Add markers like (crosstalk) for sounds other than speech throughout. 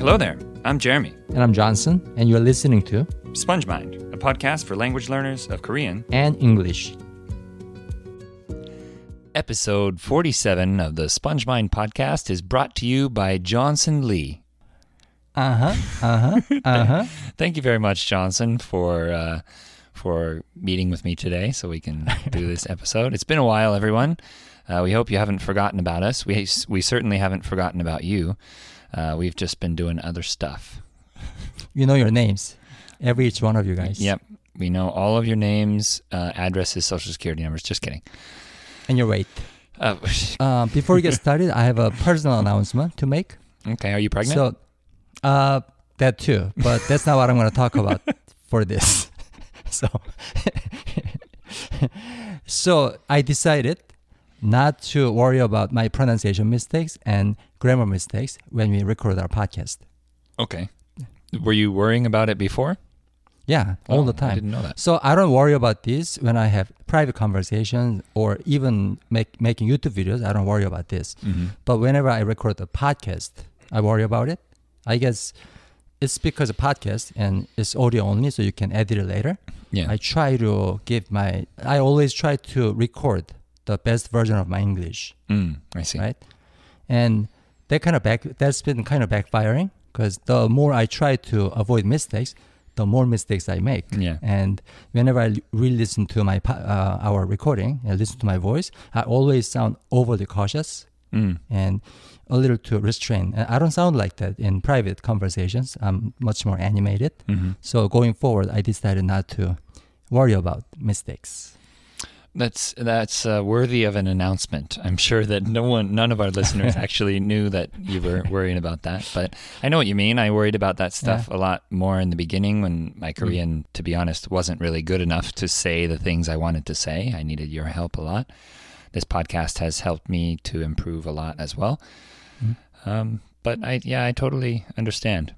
Hello there. I'm Jeremy. And I'm Johnson, and you're listening to Sponge Mind, a podcast for language learners of Korean. and English. Episode 47 of the Sponge Mind podcast is brought to you by Johnson Lee. Uh huh. Uh huh. Uh huh. (laughs) Thank you very much, Johnson, for uh, for meeting with me today so we can do (laughs) this episode. It's been a while, everyone. Uh, we hope you haven't forgotten about us. We we certainly haven't forgotten about you. Uh, we've just been doing other stuff. You know your names, every each one of you guys. Yep, we know all of your names, uh, addresses, social security numbers. Just kidding. And your weight. Uh, (laughs) Uh, before we get started, I have a personal announcement to make. okay, are you pregnant? So, uh, that too, but that's not what I'm going to talk about for this. (laughs) so, (laughs) so I decided not to worry about my pronunciation mistakes and grammar mistakes when we record our podcast. okay. Were you worrying about it before? Yeah, all Oh, the time. I didn't know that. So I don't worry about this when I have private conversations or even make, making YouTube videos. I don't worry about this. Mm-hmm. But whenever I record a podcast, I worry about it. I guess it's because a podcast and it's audio only, so you can edit it later. Yeah. I try to give my. I always try to record the best version of my English, mm, I see. right? And that kind of back. That's been kind of backfiring because the more I try to avoid mistakes, the more mistakes I make. Yeah. And whenever I re-listen to my uh, our recording and listen to my voice, I always sound overly cautious Mm. and a little too restrained. And I don't sound like that in private conversations. I'm much more animated. hmm So going forward, I decided not to worry about mistakes. That's that's uh, worthy of an announcement. I'm sure that no one, none of our listeners (laughs) actually knew that you were worrying about that. But I know what you mean. I worried about that stuff a lot more in the beginning when my Korean, to be honest, wasn't really good enough to say the things I wanted to say. I needed your help a lot. This podcast has helped me to improve a lot as well. Um, but I, yeah, I totally understand.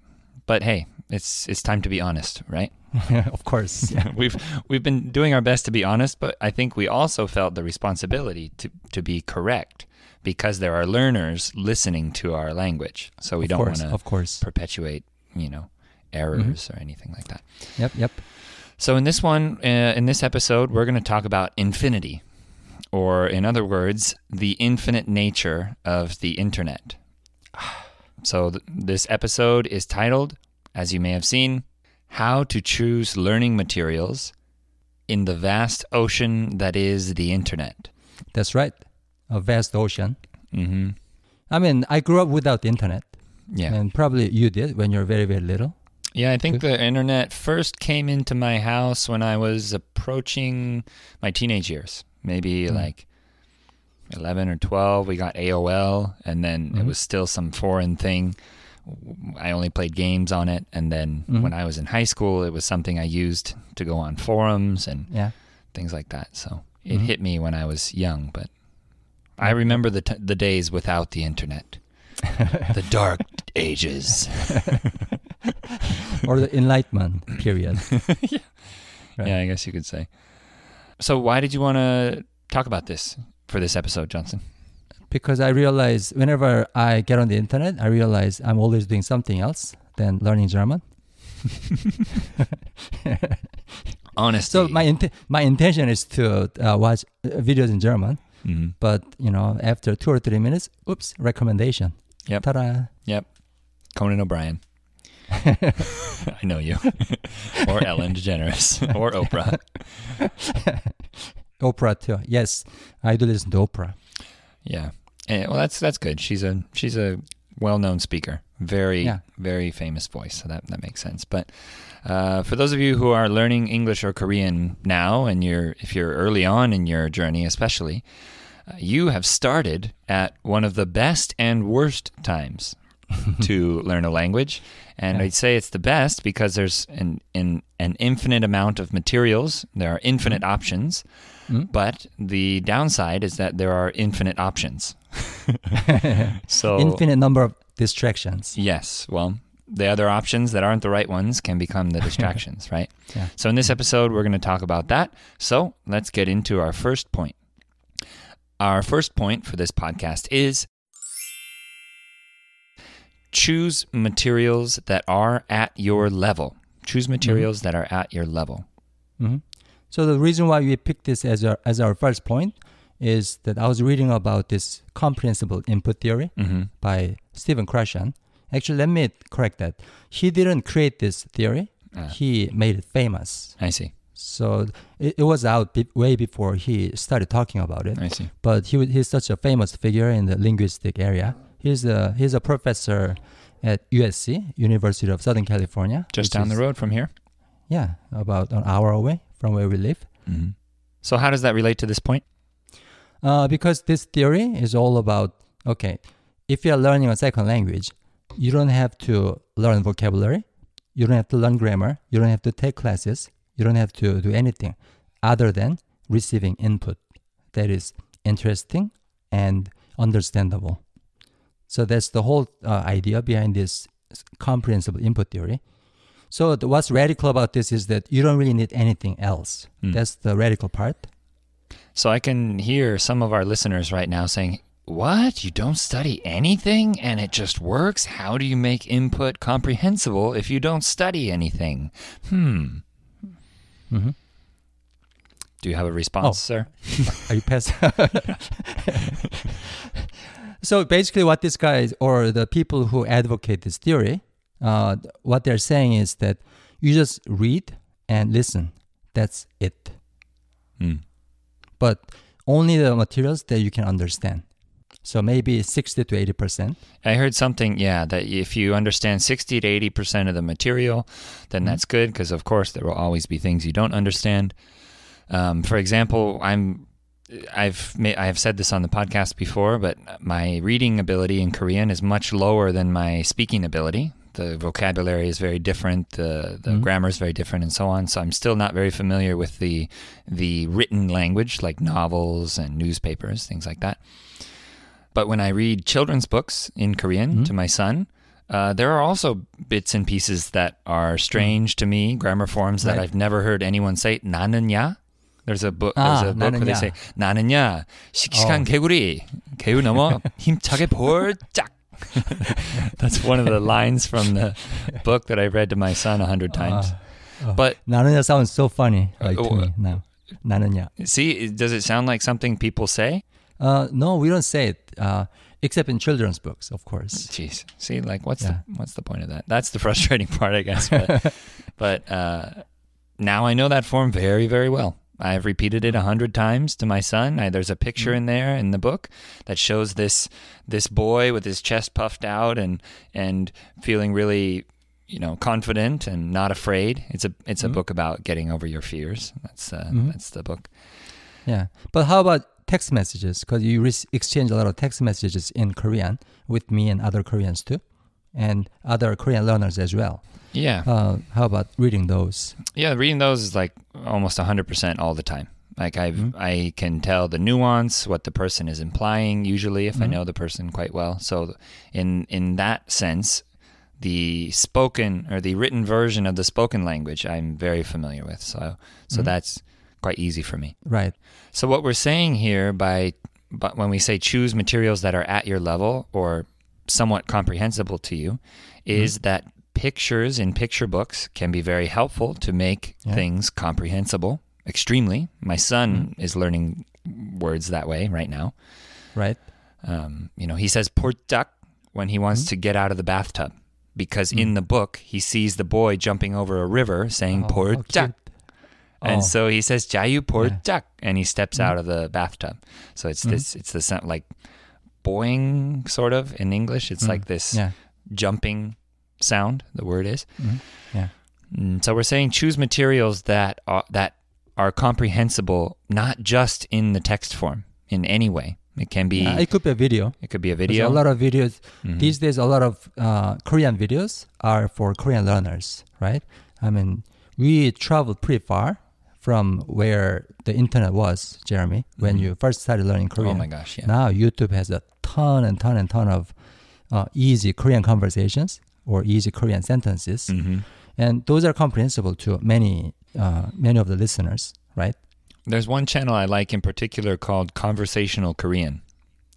But hey, it's it's time to be honest, right? (laughs) of course. Yeah. (laughs) we've we've been doing our best to be honest, but I think we also felt the responsibility to to be correct because there are learners listening to our language. So we of don't want to Of course. perpetuate, you know, errors or anything like that. Yep. Yep. So in this one, uh, in this episode, we're going to talk about infinity, or in other words, the infinite nature of the internet. (sighs) So th- this episode is titled, as you may have seen, "How to Choose Learning Materials in the Vast Ocean That Is the Internet." That's right. A vast ocean. hmm I mean, I grew up without the internet, Yeah, and probably you did when you were very, very little. yeah. I think the internet first came into my house when I was approaching my teenage years, maybe Mm. like 11 or 12 we got aol and then it Mhm. was still some foreign thing i only played games on it and then Mhm. when i was in high school it was something i used to go on forums and Yeah. things like that so it Mhm. hit me when i was young but i remember the, t- the days without the internet (laughs) the dark ages (laughs) or the Enlightenment period. (laughs) Right. yeah i guess you could say so why did you want to talk about this for this episode johnson because I realize whenever I get on the internet, I realize I'm always doing something else than learning German. (laughs) honesty So my int- my intention is to uh, watch uh, videos in German, Mhm. but you know, after two or three minutes, oops, recommendation. Yep. Ta-da! Conan O'Brien. (laughs) I know you. (laughs) or Ellen DeGeneres. or Oprah. Oprah too. Yes, I do listen to Oprah. Yeah. Eh, well, that's that's good. She's a she's a well-known speaker. Very Yeah. very famous voice. So that that makes sense. But uh, for those of you who are learning English or Korean now, and you're if you're early on in your journey, especially, uh, you have started at one of the best and worst times (laughs) to learn a language. And Yeah. I'd say it's the best because there's an, an, an infinite amount of materials. There are infinite options. Mm. But the downside is that there are infinite options. (laughs) so, Infinite number of distractions. yes, well, the other options that aren't the right ones can become the (laughs) distractions, right? Yeah. So, in this episode, we're going to talk about that. So, let's get into our first point. Our first point for this podcast is choose materials that are at your level. Choose materials that are at your level. hmm So the reason why we picked this as our, as our first point is that I was reading about this comprehensible input theory hmm by Stephen Krashen. Actually, let me correct that. He didn't create this theory. Ah. He made it famous. I see. So it, it was out be- way before he started talking about it. I see. But he he's such a famous figure in the linguistic area. He's a he's a professor at USC, University of Southern California. Just down the road from here. Yeah, about an hour away from where we live. hmm So, how does that relate to this point? Uh, because this theory is all about okay, if you are learning a second language, you don't have to learn vocabulary, you don't have to learn grammar, you don't have to take classes, you don't have to do anything other than receiving input that is interesting and understandable. So that's the whole uh, idea behind this comprehensible input theory. So the, what's radical about this is that you don't really need anything else. Mm. That's the radical part. So, I can hear some of our listeners right now saying, What? You don't study anything and it just works? How do you make input comprehensible if you don't study anything? Hmm. hmm Do you have a response, sir? (laughs) Are you past? (laughs) so basically, what this guy is, or the people who advocate this theory, uh, what they're saying is that you just read and listen. That's it. Hmm. But only the materials that you can understand. So maybe 60 to 80 percent. I heard something, yeah, that if you understand 60 to 80% of the material, then that's good because, of course, there will always be things you don't understand. Um, for example, I'm. I've ma- I've said this on the podcast before, but my reading ability in Korean is much lower than my speaking ability The vocabulary is very different, the the Mhm. grammar is very different, and so on. So I'm still not very familiar with the the written language, like novels and newspapers, things like that. But when I read children's books in Korean Mhm. to my son, uh, there are also bits and pieces that are strange to me, grammar forms that Right. I've never heard anyone say. 나는야. There's a book. There's Ah, a book where they 나는야. say 나는야 씩씩한 Oh. 개구리 개우 넘어 힘차게 (laughs) 볼짝. (laughs) That's one of the lines from the book that I read to my son a hundred ah, times. Uh, uh, but sounds so funny like, uh, to oh, me now. See, does it sound like something people say? Uh, no, we don't say it, uh, except in children's books, of course. Jeez, see, like, what's yeah. the what's the point of that? That's the (laughs) frustrating part, I guess. But, but uh, now I know that form very, very well. I've repeated it a hundred times to my son. I, there's a picture in there in the book that shows this this boy with his chest puffed out and and feeling really, you know, confident and not afraid. It's a it's a Mhm. book about getting over your fears. That's uh, Mhm. that's the book. Yeah. But how about text messages? Because you re- exchange a lot of text messages in Korean with me and other Koreans too, and other Korean learners as well. Yeah. Uh, how about reading those? Yeah, reading those is like almost 100% all the time. Like I Mhm. I can tell the nuance, what the person is implying usually if I Mhm. know the person quite well. So in in that sense, the spoken or the written version of the spoken language I'm very familiar with. So so Mhm. that's quite easy for me. Right. So what we're saying here by but when we say choose materials that are at your level or somewhat comprehensible to you is that pictures in picture books can be very helpful to make Yeah. things comprehensible extremely. My son hmm. is learning words that way right now. Right. Um, you know, he says port duck when he wants hmm. to get out of the bathtub because hmm. in the book he sees the boy jumping over a river saying Oh, how portak. cute. And Oh. so he says "jayu port duck," and he steps out of the bathtub. So it's this, it's the sound like boing, sort of in English. It's like this Yeah. jumping sound. The word is. Mhm. Yeah. Mm, so we're saying choose materials that are that are comprehensible, not just in the text form in any way. It can be. Uh, it could be a video. it could be a There's video. a lot of videos. Mhm. These days, a lot of uh, Korean videos are for Korean learners, right? I mean, we traveled pretty far from where the internet was, Jeremy, when you first started learning Korean. Oh my gosh! Yeah. Now YouTube has a ton and ton and ton of uh, easy Korean conversations or easy Korean sentences, hmm and those are comprehensible to many uh, many of the listeners, right? There's one channel I like in particular called Conversational Korean.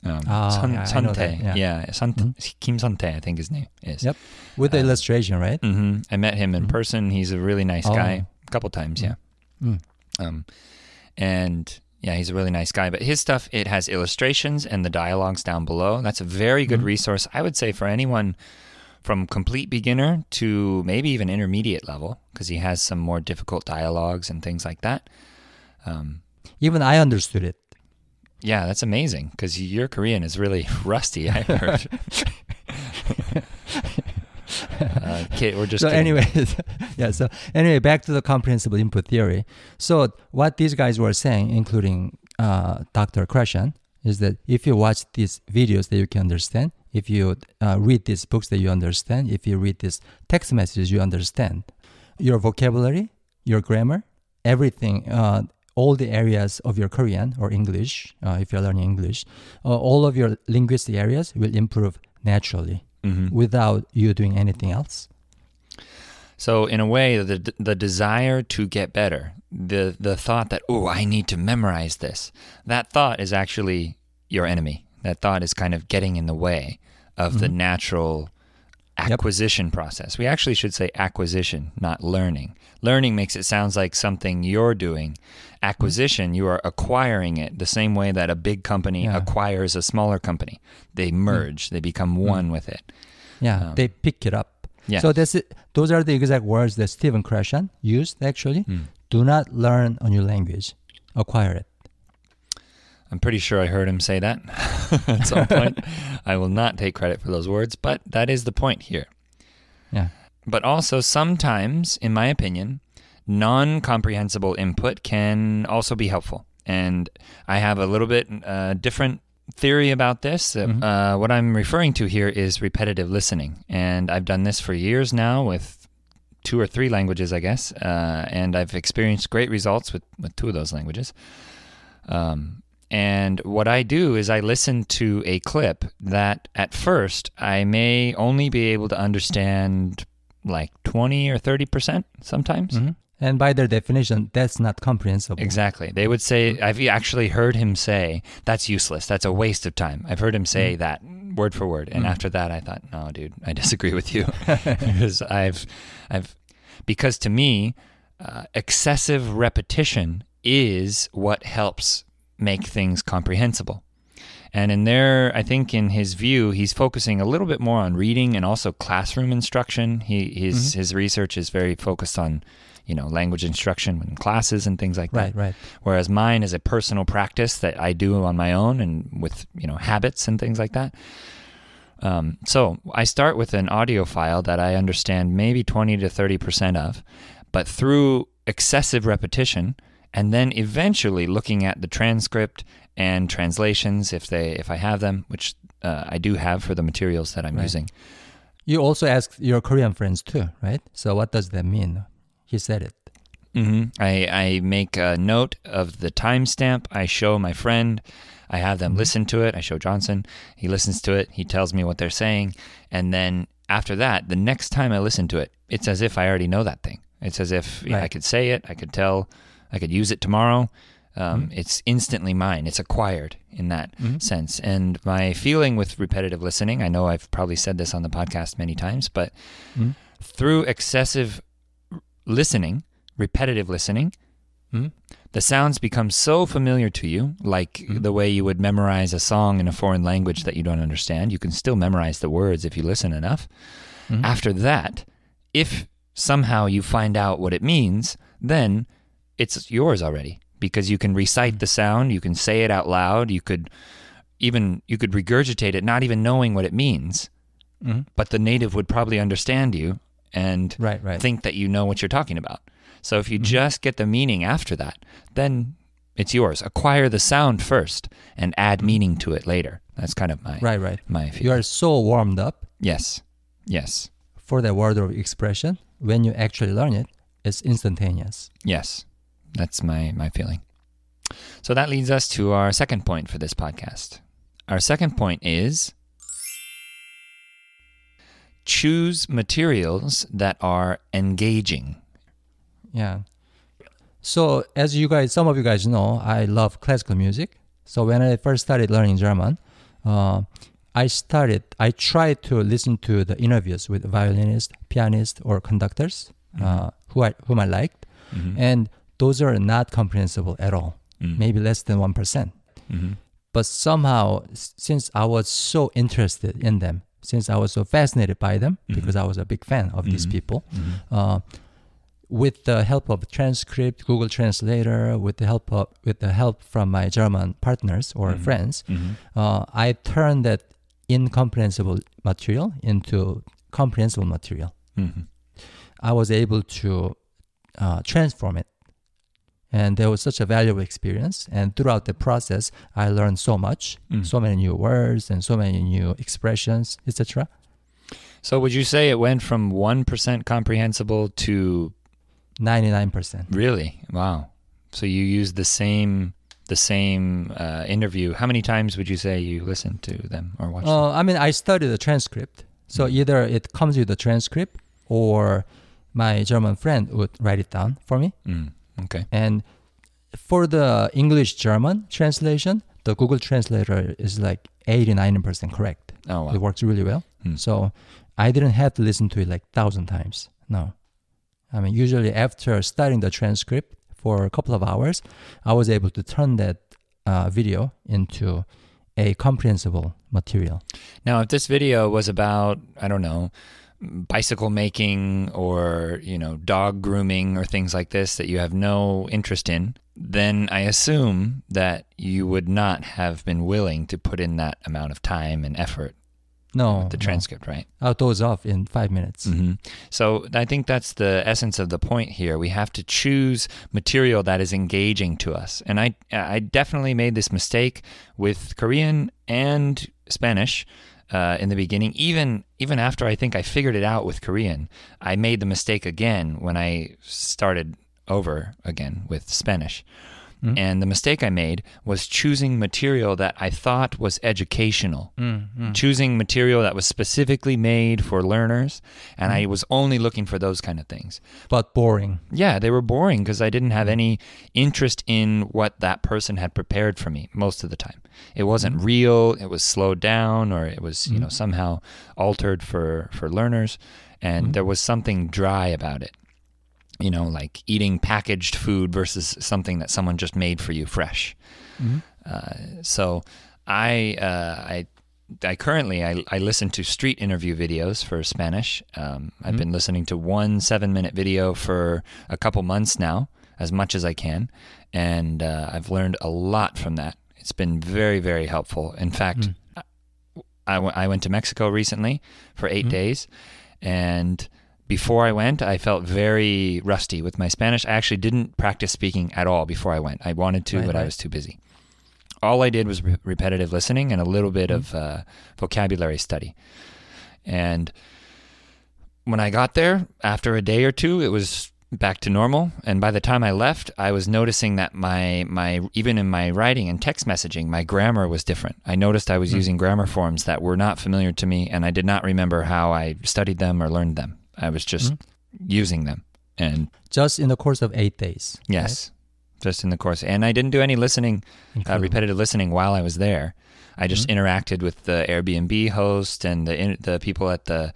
Um, Ah, Sun, yeah, I know Suntae. that, yeah. Yeah, Sun, Kim Suntae, I think his name is. Yep. With the Uh, illustration, right? hmm I met him in Mhm. person. He's a really nice Oh. guy. A couple times, yeah. Mm. Um, and yeah, he's a really nice guy. But his stuff it has illustrations and the dialogues down below. That's a very good Mhm. resource. I would say for anyone from complete beginner to maybe even intermediate level, because he has some more difficult dialogues and things like that. Um, Even I understood it. yeah, that's amazing because your Korean is really (laughs) rusty. I heard. (laughs) uh, kid, we're just so kidding. anyway, (laughs) yeah. So anyway, back to the comprehensible input theory. So what these guys were saying, including uh, Dr. Krashen, is that if you watch these videos that you can understand, if you uh, read these books that you understand, if you read these text messages you understand, your vocabulary, your grammar, everything, uh, all the areas of your Korean or English, uh, if you're learning English, uh, all of your linguistic areas will improve naturally Mhm. without you doing anything else. So in a way, the the desire to get better, the the thought that oh I need to memorize this, that thought is actually your enemy. That thought is kind of getting in the way of the Mhm. natural Yep. acquisition process. We actually should say acquisition, not learning. Learning makes it sounds like something you're doing. Acquisition, you are acquiring it the same way that a big company Yeah. acquires a smaller company. They merge, they become one with it. Yeah, Um, they pick it up. Yeah. So that's it. Those are the exact words that Stephen Krashen used. Actually, Mm. do not learn a new language, acquire it. I'm pretty sure I heard him say that (laughs) at some point. (laughs) I will not take credit for those words, but that is the point here. Yeah. But also, sometimes, in my opinion, non comprehensible input can also be helpful. And I have a little bit uh, different theory about this. Uh, Mhm. Uh, what I'm referring to here is repetitive listening. And I've done this for years now with two or three languages, I guess. Uh, and I've experienced great results with, with two of those languages. Um, and what I do is I listen to a clip that at first I may only be able to understand like 20 or 30% sometimes. Mhm. And by their definition, that's not comprehensible. Exactly. They would say, I've actually heard him say, that's useless. That's a waste of time. I've heard him say that word for word. And Mm. after that, I thought, no, dude, I disagree with you. (laughs) because I've, I've, because to me, uh, excessive repetition is what helps make things comprehensible. And in there, I think in his view, he's focusing a little bit more on reading and also classroom instruction. He his his research is very focused on, you know, language instruction in classes and things like that. Right, right. Whereas mine is a personal practice that I do on my own and with you know habits and things like that. Um, so I start with an audio file that I understand maybe twenty to thirty percent of, but through excessive repetition, and then eventually looking at the transcript and translations if they if I have them, which uh, I do have for the materials that I'm Right. using. You also asked your Korean friends too, right? So what does that mean? He said it. hmm I, I make a note of the timestamp. I show my friend. I have them listen to it. I show Johnson. He listens to it. He tells me what they're saying. And then after that, the next time I listen to it, it's as if I already know that thing. It's as if yeah, I could say it. I could tell. I could use it tomorrow. Um, It's instantly mine. It's acquired in that Mhm. sense. And my feeling with repetitive listening, I know I've probably said this on the podcast many times, but Mhm. through excessive listening, repetitive listening, Mhm. the sounds become so familiar to you, like Mhm. the way you would memorize a song in a foreign language that you don't understand. You can still memorize the words if you listen enough. Mhm. After that, if somehow you find out what it means, then it's yours already because you can recite the sound, you can say it out loud, you could even you could regurgitate it not even knowing what it means, Mhm. but the native would probably understand you and Right, right. think that you know what you're talking about. So if you Mhm. just get the meaning after that, then it's yours. Acquire the sound first and add meaning to it later. That's kind of my right, right. my You are so warmed up yes. Yes. for the word of expression. When you actually learn it, it's instantaneous. Yes. That's my my feeling. So that leads us to our second point for this podcast. Our second point is choose materials that are engaging. Yeah. So as you guys, some of you guys know, I love classical music. So when I first started learning German, uh, I started, I tried to listen to the interviews with violinists, pianists, or conductors uh, who I, whom I liked, Mhm. and those are not comprehensible at all, Mm. maybe less than 1%. Mhm. But somehow, since I was so interested in them, since I was so fascinated by them, Mhm. because I was a big fan of these Mhm. people, Mhm. uh, with the help of transcript, Google Translator, with the help of with the help from my German partners or Mhm. friends, Mhm. uh, I turned that incomprehensible material into comprehensible material. I was able to uh, transform it. And there was such a valuable experience. And throughout the process, I learned so much, Mm. so many new words and so many new expressions, etc. So would you say it went from 1% comprehensible to 99%. really? Wow. So you used the same the same uh, interview. How many times would you say you listened to them or watched Uh, I mean, I studied the transcript. So Mm. either it comes with the transcript or my German friend would write it down for me. Mm. Okay. And for the English German translation, the Google Translator is like 89% correct. Oh wow. It works really well. Hmm. So I didn't have to listen to it like thousand times. No. I mean, usually after studying the transcript for a couple of hours, I was able to turn that uh, video into a comprehensible material. Now, if this video was about, I don't know, bicycle making or, you know, dog grooming or things like this that you have no interest in, then I assume that you would not have been willing to put in that amount of time and effort No, the no. transcript, right? I'll doze off in five minutes. hmm So I think that's the essence of the point here. We have to choose material that is engaging to us, and I I definitely made this mistake with Korean and Spanish uh, in the beginning. Even even after I think I figured it out with Korean, I made the mistake again when I started over again with Spanish. Mhm. And the mistake I made was choosing material that I thought was educational. Mm, mm. choosing material that was specifically made for learners and i was only looking for those kind of things. But boring. yeah they were boring because i didn't have any interest in what that person had prepared for me most of the time. It wasn't real it was slowed down or it was you know somehow altered for for learners. And there was something dry about it you know like eating packaged food versus something that someone just made for you fresh Mhm. uh, so I uh, I I currently I, I listen to street interview videos for Spanish. Um, I've been listening to one seven minute video for a couple months now, as much as I can, and uh, I've learned a lot from that. It's been very very helpful. In fact, I I, w- I went to Mexico recently for 8 days, and before I went, I felt very rusty with my Spanish. I actually didn't practice speaking at all before I went. I wanted to, Right, but I was too busy. All I did was re- repetitive listening and a little bit of uh, vocabulary study. And when I got there, after a day or two, it was back to normal. And by the time I left, I was noticing that my my even in my writing and text messaging, my grammar was different. I noticed I was using grammar forms that were not familiar to me, and I did not remember how I studied them or learned them. I was just using them, and Just in the course of eight days. yes, just in the course. And I didn't do any listening uh, repetitive listening while I was there. I just interacted with the Airbnb host and the in, the people at the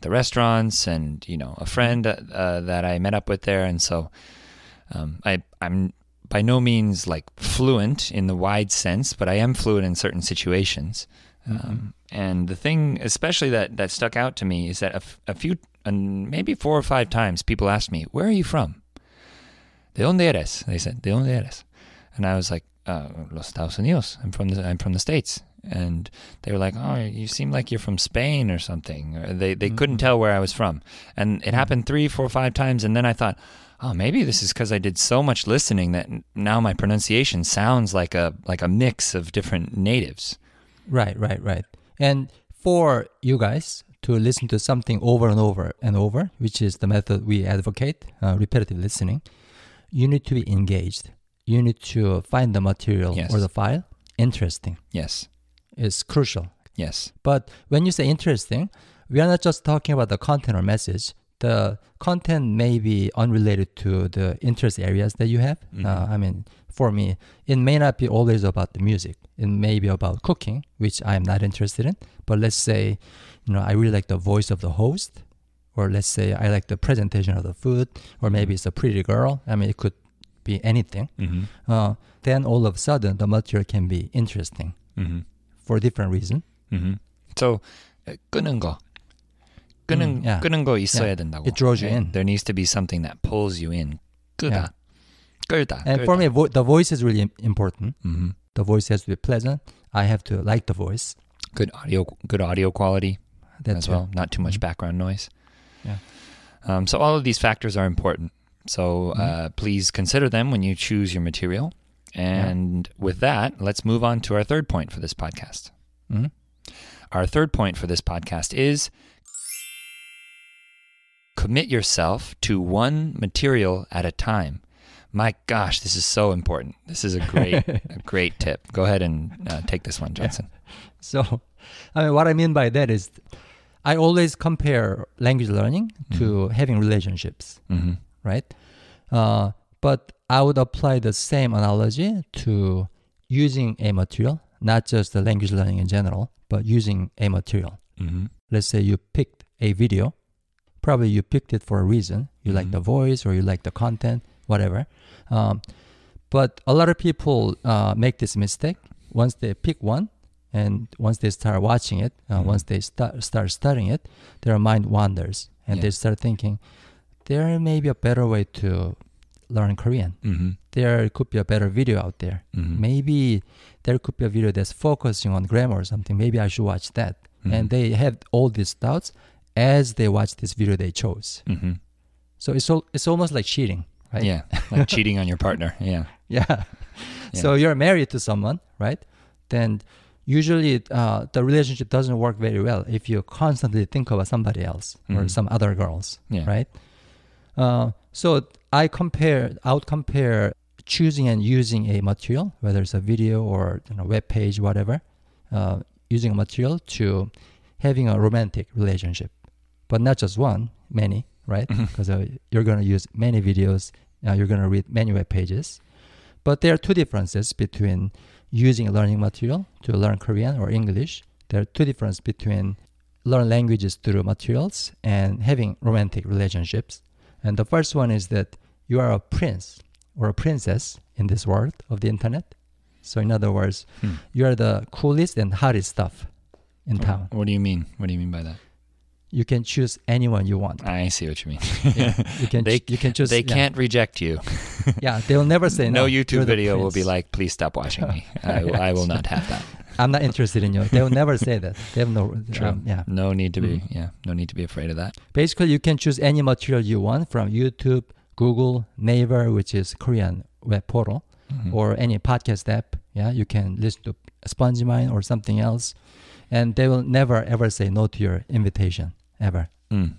the restaurants, and you know a friend uh, uh, that I met up with there, and so um, I I'm by no means like fluent in the wide sense, but I am fluent in certain situations. Um, and the thing, especially that that stuck out to me, is that a, f- a few, and maybe four or five times, people asked me, "Where are you from?" ¿De dónde eres? They said, ¿De dónde eres? And I was like, uh, Los Estados Unidos. I'm from the I'm from the states. And they were like, "Oh, you seem like you're from Spain or something." Or they they couldn't tell where I was from, and it happened three, four, five times. And then I thought, "Oh, maybe this is because I did so much listening that now my pronunciation sounds like a like a mix of different natives." Right, right, right. And for you guys to listen to something over and over and over, which is the method we advocate, uh, repetitive listening, you need to be engaged. You need to find the material Yes. or the file interesting. Yes, It's crucial. yes, But when you say interesting, we are not just talking about the content or message, the content may be unrelated to the interest areas that you have. Mhm. Uh, I mean, for me, it may not be always about the music. It may be about cooking, which I am not interested in. But let's say, you know, I really like the voice of the host, or let's say I like the presentation of the food, or maybe it's a pretty girl. I mean, it could be anything. Mm-hmm. Uh, then all of a sudden, the material can be interesting Mm-hmm. for different reason. Mm-hmm. So uh, 끄는 거. 끄는 음, yeah. 끄는 거 있어야 Yeah. 된다고. It draws you in. There needs to be something that pulls you in. 끄다. 끌다. And for me, vo- the voice is really im- important. hmm The voice has to be pleasant. I have to like the voice. good audio, good audio quality That's as well. Not too much Mhm. background noise. Yeah. Um, so all of these factors are important. So Mhm. uh, please consider them when you choose your material. And with that, let's move on to our third point for this podcast. Mhm. Our third point for this podcast is commit yourself to one material at a time. My gosh, this is so important. This is a great, (laughs) a great tip. Go ahead and uh, take this one, Johnson. (laughs) So, I mean, what I mean by that is, I always compare language learning to having relationships, hmm right? Uh, but I would apply the same analogy to using a material, not just the language learning in general, but using a material. hmm Let's say you picked a video. Probably you picked it for a reason. You like Mhm. the voice or you like the content, whatever. Um, but a lot of people uh, make this mistake. Once they pick one, and once they start watching it, uh, Mhm. once they start start studying it, their mind wanders and Yeah. they start thinking there may be a better way to learn Korean. hmm There could be a better video out there. hmm Maybe there could be a video that's focusing on grammar or something. Maybe I should watch that. Mhm. And they have all these doubts as they watch this video they chose. hmm So it's al- it's almost like cheating, right? Yeah, (laughs) like cheating on your partner. Yeah. Yeah. Yeah. So you're married to someone, right? Then usually uh, the relationship doesn't work very well if you constantly think about somebody else or Mhm. some other girls, Yeah. right? Uh, so I compare, I would compare choosing and using a material, whether it's a video or you know, web page, whatever, uh, using a material to having a romantic relationship, but not just one, many, right? Mhm. Because uh, you're going to use many videos, uh, you're going to read many web pages. But there are two differences between using a learning material to learn Korean or English. There are two differences between learn languages through materials and having romantic relationships. And the first one is that you are a prince or a princess in this world of the internet. So in other words, Hmm. you are the coolest and hottest stuff in town. What do you mean? What do you mean by that? You can choose anyone you want. I see what you mean. (laughs) Yeah, you can (laughs) They- you can choose they yeah. can't reject you. (laughs) Yeah, they will never say no. No YouTube video will be like, please stop watching me. I, I will not have that. I'm not interested in you. They will never say that. They have no True. um, yeah. No need to be. Mhm. Yeah. No need to be afraid of that. Basically, you can choose any material you want from YouTube, Google, Naver, which is Korean web portal, Mhm. or any podcast app. Yeah, you can listen to SpongeMind or something else, and they will never ever say no to your invitation ever. Mm.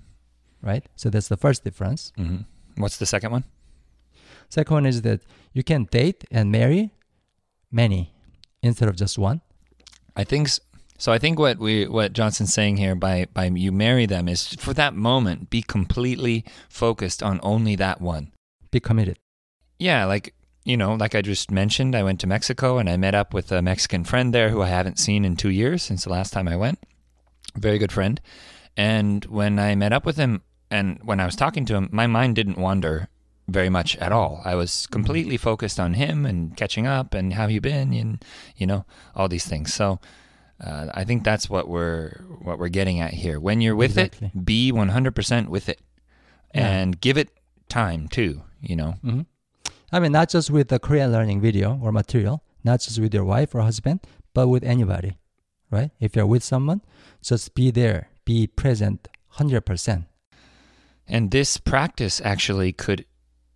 Right. So that's the first difference. Mhm. What's the second one? Second one is that you can date and marry many instead of just one. I think s- so. I think what we what Johnson's saying here by by you marry them is for that moment be completely focused on only that one. Be committed. Yeah, like you know, like I just mentioned, I went to Mexico and I met up with a Mexican friend there who I haven't seen in two years since the last time I went. Very good friend. And when I met up with him and when I was talking to him, my mind didn't wander very much at all. I was completely focused on him and catching up and how you been and you know all these things. So uh, I think that's what we're what we're getting at here. When you're with Exactly. it, be 100% with it Yeah. and give it time too. You know. hmm I mean, not just with the Korean learning video or material, not just with your wife or husband, but with anybody, right? If you're with someone, just be there, be present 100%. And this practice actually could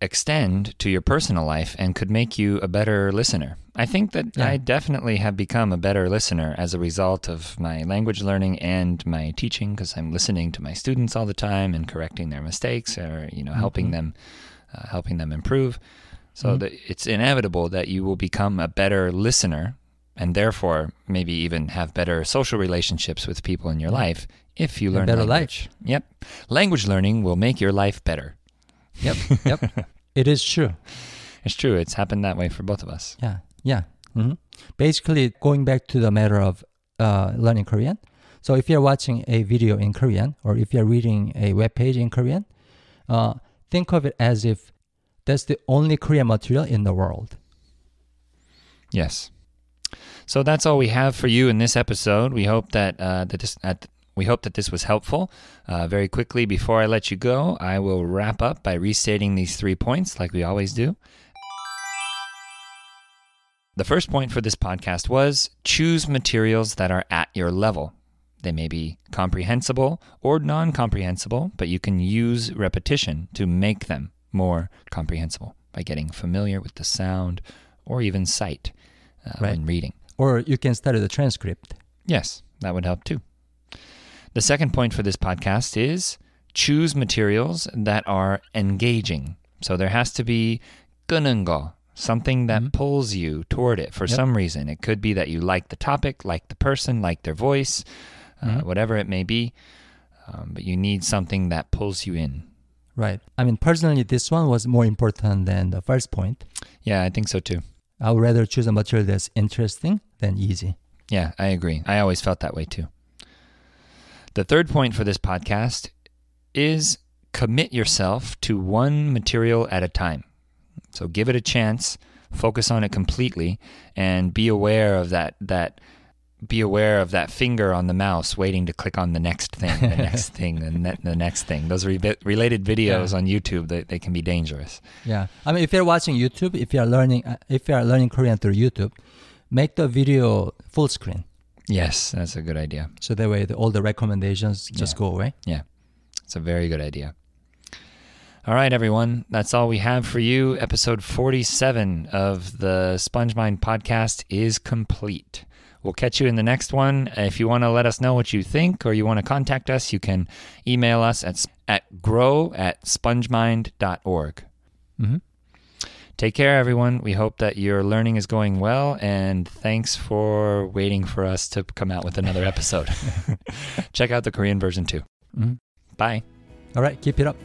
extend to your personal life and could make you a better listener. I think that Yeah. I definitely have become a better listener as a result of my language learning and my teaching because I'm listening to my students all the time and correcting their mistakes or you know helping Mhm. them uh, helping them improve. So Mhm. that it's inevitable that you will become a better listener and therefore maybe even have better social relationships with people in your life if you A learn better language. Yep. Language learning will make your life better. Yep. Yep. (laughs) it is true. It's true. It's happened that way for both of us. Yeah. Yeah. hmm Basically, going back to the matter of uh, learning Korean. So if you're watching a video in Korean or if you're reading a web page in Korean, uh, think of it as if that's the only Korean material in the world. Yes. So that's all we have for you in this episode. We hope that uh, that this at we hope that this was helpful. Uh, very quickly, before I let you go, I will wrap up by restating these three points, like we always do. The first point for this podcast was choose materials that are at your level. They may be comprehensible or non comprehensible, but you can use repetition to make them more comprehensible by getting familiar with the sound or even sight uh, Right. when reading. Or you can study the transcript. Yes, that would help too. The second point for this podcast is choose materials that are engaging. So there has to be gunungo, something that mm-hmm. pulls you toward it for yep. some reason. It could be that you like the topic, like the person, like their voice, uh, mm-hmm. uh, whatever it may be. Um, but you need something that pulls you in. Right. I mean, personally, this one was more important than the first point. Yeah, I think so too. I would rather choose a material that's interesting than easy. Yeah, I agree. I always felt that way too. The third point for this podcast is commit yourself to one material at a time. So give it a chance, focus on it completely, and be aware of that that be aware of that finger on the mouse waiting to click on the next thing, the next (laughs) thing, the, ne- the next thing. Those re- related videos Yeah. on YouTube, they, they can be dangerous. Yeah. I mean, if you're watching YouTube, if you're learning, uh, if you're learning Korean through YouTube, make the video full screen. Yes, that's a good idea. So that way, the, all the recommendations just Yeah. go away. Yeah, it's a very good idea. All right, everyone. That's all we have for you. Episode 47 of the Sponge Mind podcast is complete. We'll catch you in the next one. If you want to let us know what you think or you want to contact us, you can email us at, at grow at spongemind.org. hmm Take care, everyone. We hope that your learning is going well, and thanks for waiting for us to come out with another episode. (laughs) Check out the Korean version too. hmm Bye. All right. Keep it up.